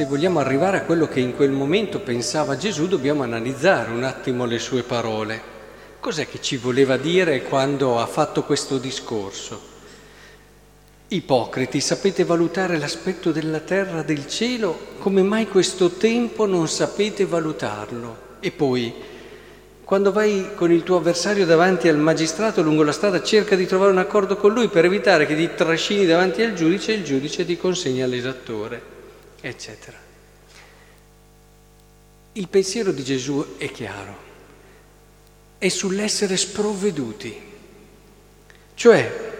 se vogliamo arrivare a quello che in quel momento pensava Gesù, dobbiamo analizzare un attimo le sue parole. Cos'è che ci voleva dire quando ha fatto questo discorso? Ipocriti, sapete valutare l'aspetto della terra, del cielo? Come mai questo tempo non sapete valutarlo? E poi, quando vai con il tuo avversario davanti al magistrato lungo la strada, cerca di trovare un accordo con lui per evitare che ti trascini davanti al giudice e il giudice ti consegna all'esattore, eccetera. Il pensiero di Gesù è chiaro, è sull'essere sprovveduti, cioè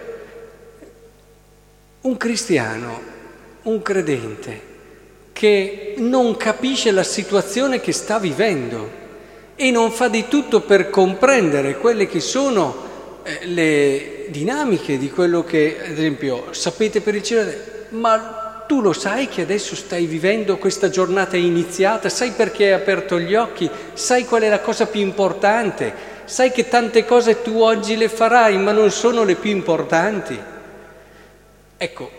un cristiano, un credente che non capisce la situazione che sta vivendo e non fa di tutto per comprendere quelle che sono eh, le dinamiche di quello che, ad esempio, sapete per il cielo, ma tu lo sai che adesso stai vivendo questa giornata iniziata, sai perché hai aperto gli occhi, sai qual è la cosa più importante, sai che tante cose tu oggi le farai, ma non sono le più importanti. Ecco,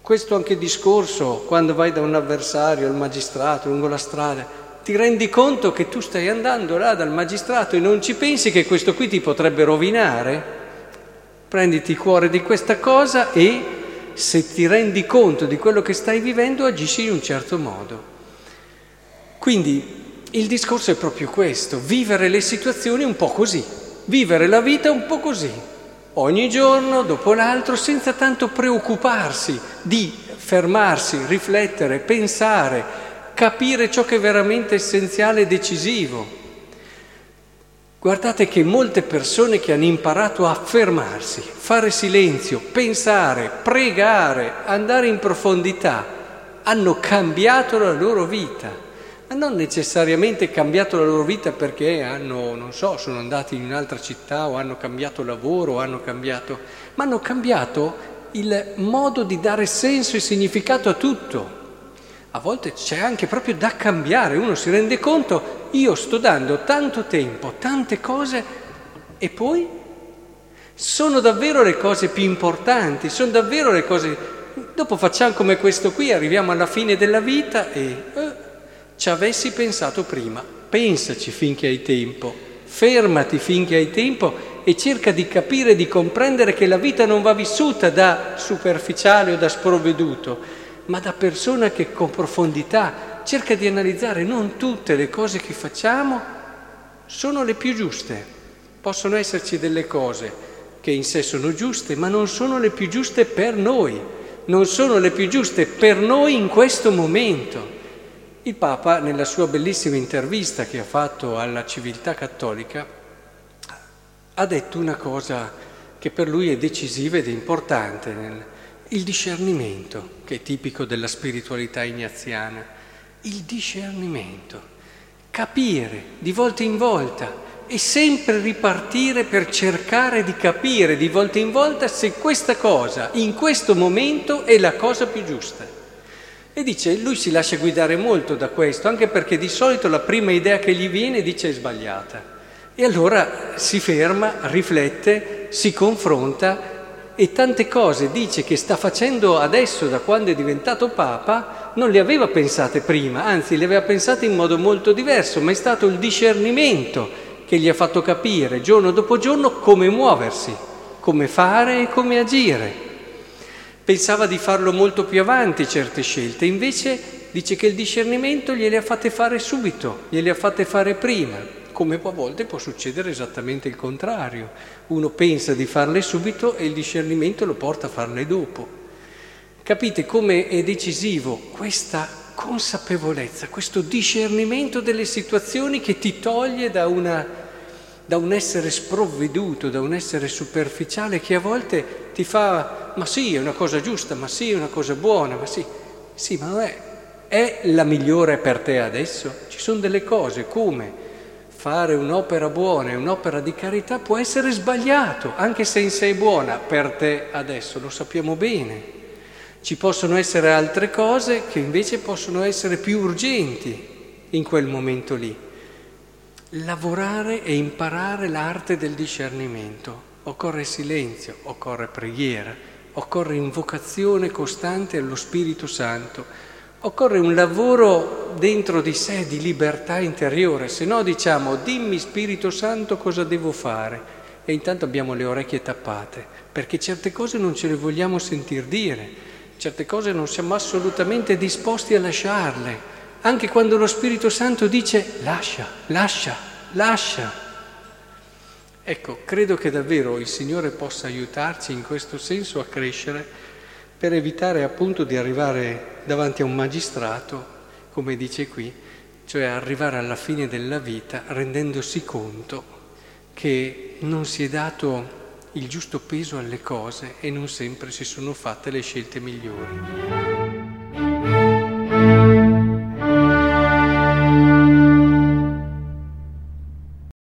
questo anche discorso quando vai da un avversario, al magistrato, lungo la strada, ti rendi conto che tu stai andando là dal magistrato e non ci pensi che questo qui ti potrebbe rovinare? Prenditi cuore di questa cosa e se ti rendi conto di quello che stai vivendo agisci in un certo modo. Quindi il discorso è proprio questo, vivere le situazioni un po' così, vivere la vita un po' così ogni giorno dopo l'altro senza tanto preoccuparsi di fermarsi, riflettere, pensare, capire ciò che è veramente essenziale e decisivo. Guardate che molte persone che hanno imparato a fermarsi, fare silenzio, pensare, pregare, andare in profondità, hanno cambiato la loro vita ma non necessariamente cambiato la loro vita perché hanno, non so, sono andati in un'altra città o hanno cambiato lavoro o hanno cambiato, ma hanno cambiato il modo di dare senso e significato a tutto. A volte c'è anche proprio da cambiare, uno si rende conto, io sto dando tanto tempo, tante cose e poi sono davvero le cose più importanti, sono davvero le cose... Dopo facciamo come questo qui, arriviamo alla fine della vita e... Eh, ci avessi pensato prima. Pensaci finché hai tempo, fermati finché hai tempo e cerca di capire di comprendere che la vita non va vissuta da superficiale o da sprovveduto, ma da persona che con profondità cerca di analizzare non tutte le cose che facciamo sono le più giuste. Possono esserci delle cose che in sé sono giuste, ma non sono le più giuste per noi, non sono le più giuste per noi in questo momento. Il Papa, nella sua bellissima intervista che ha fatto alla civiltà cattolica, ha detto una cosa che per lui è decisiva ed importante, il discernimento, che è tipico della spiritualità ignaziana, il discernimento, capire di volta in volta e sempre ripartire per cercare di capire di volta in volta se questa cosa in questo momento è la cosa più giusta. E dice, lui si lascia guidare molto da questo, anche perché di solito la prima idea che gli viene dice è sbagliata. E allora si ferma, riflette, si confronta e tante cose dice che sta facendo adesso da quando è diventato Papa non le aveva pensate prima, anzi le aveva pensate in modo molto diverso, ma è stato il discernimento che gli ha fatto capire giorno dopo giorno come muoversi, come fare e come agire. Pensava di farlo molto più avanti certe scelte, invece dice che il discernimento gliele ha fatte fare subito, gliele ha fatte fare prima, come a volte può succedere esattamente il contrario. Uno pensa di farle subito e il discernimento lo porta a farle dopo. Capite come è decisivo questa consapevolezza, questo discernimento delle situazioni che ti toglie da una da un essere sprovveduto, da un essere superficiale che a volte ti fa, ma sì, è una cosa giusta, ma sì, è una cosa buona, ma sì, sì, ma non è, è la migliore per te adesso? Ci sono delle cose come fare un'opera buona e un'opera di carità può essere sbagliato, anche se in sé è buona per te adesso, lo sappiamo bene. Ci possono essere altre cose che invece possono essere più urgenti in quel momento lì lavorare e imparare l'arte del discernimento. Occorre silenzio, occorre preghiera, occorre invocazione costante allo Spirito Santo, Occorre un lavoro dentro di sé di libertà interiore, se no diciamo dimmi Spirito Santo cosa devo fare e intanto abbiamo le orecchie tappate, perché certe cose non ce le vogliamo sentir dire, certe cose non siamo assolutamente disposti a lasciarle, anche quando lo Spirito Santo dice lascia, lascia, lascia. Ecco, credo che davvero il Signore possa aiutarci in questo senso a crescere per evitare appunto di arrivare davanti a un magistrato, come dice qui, cioè arrivare alla fine della vita rendendosi conto che non si è dato il giusto peso alle cose e non sempre si sono fatte le scelte migliori.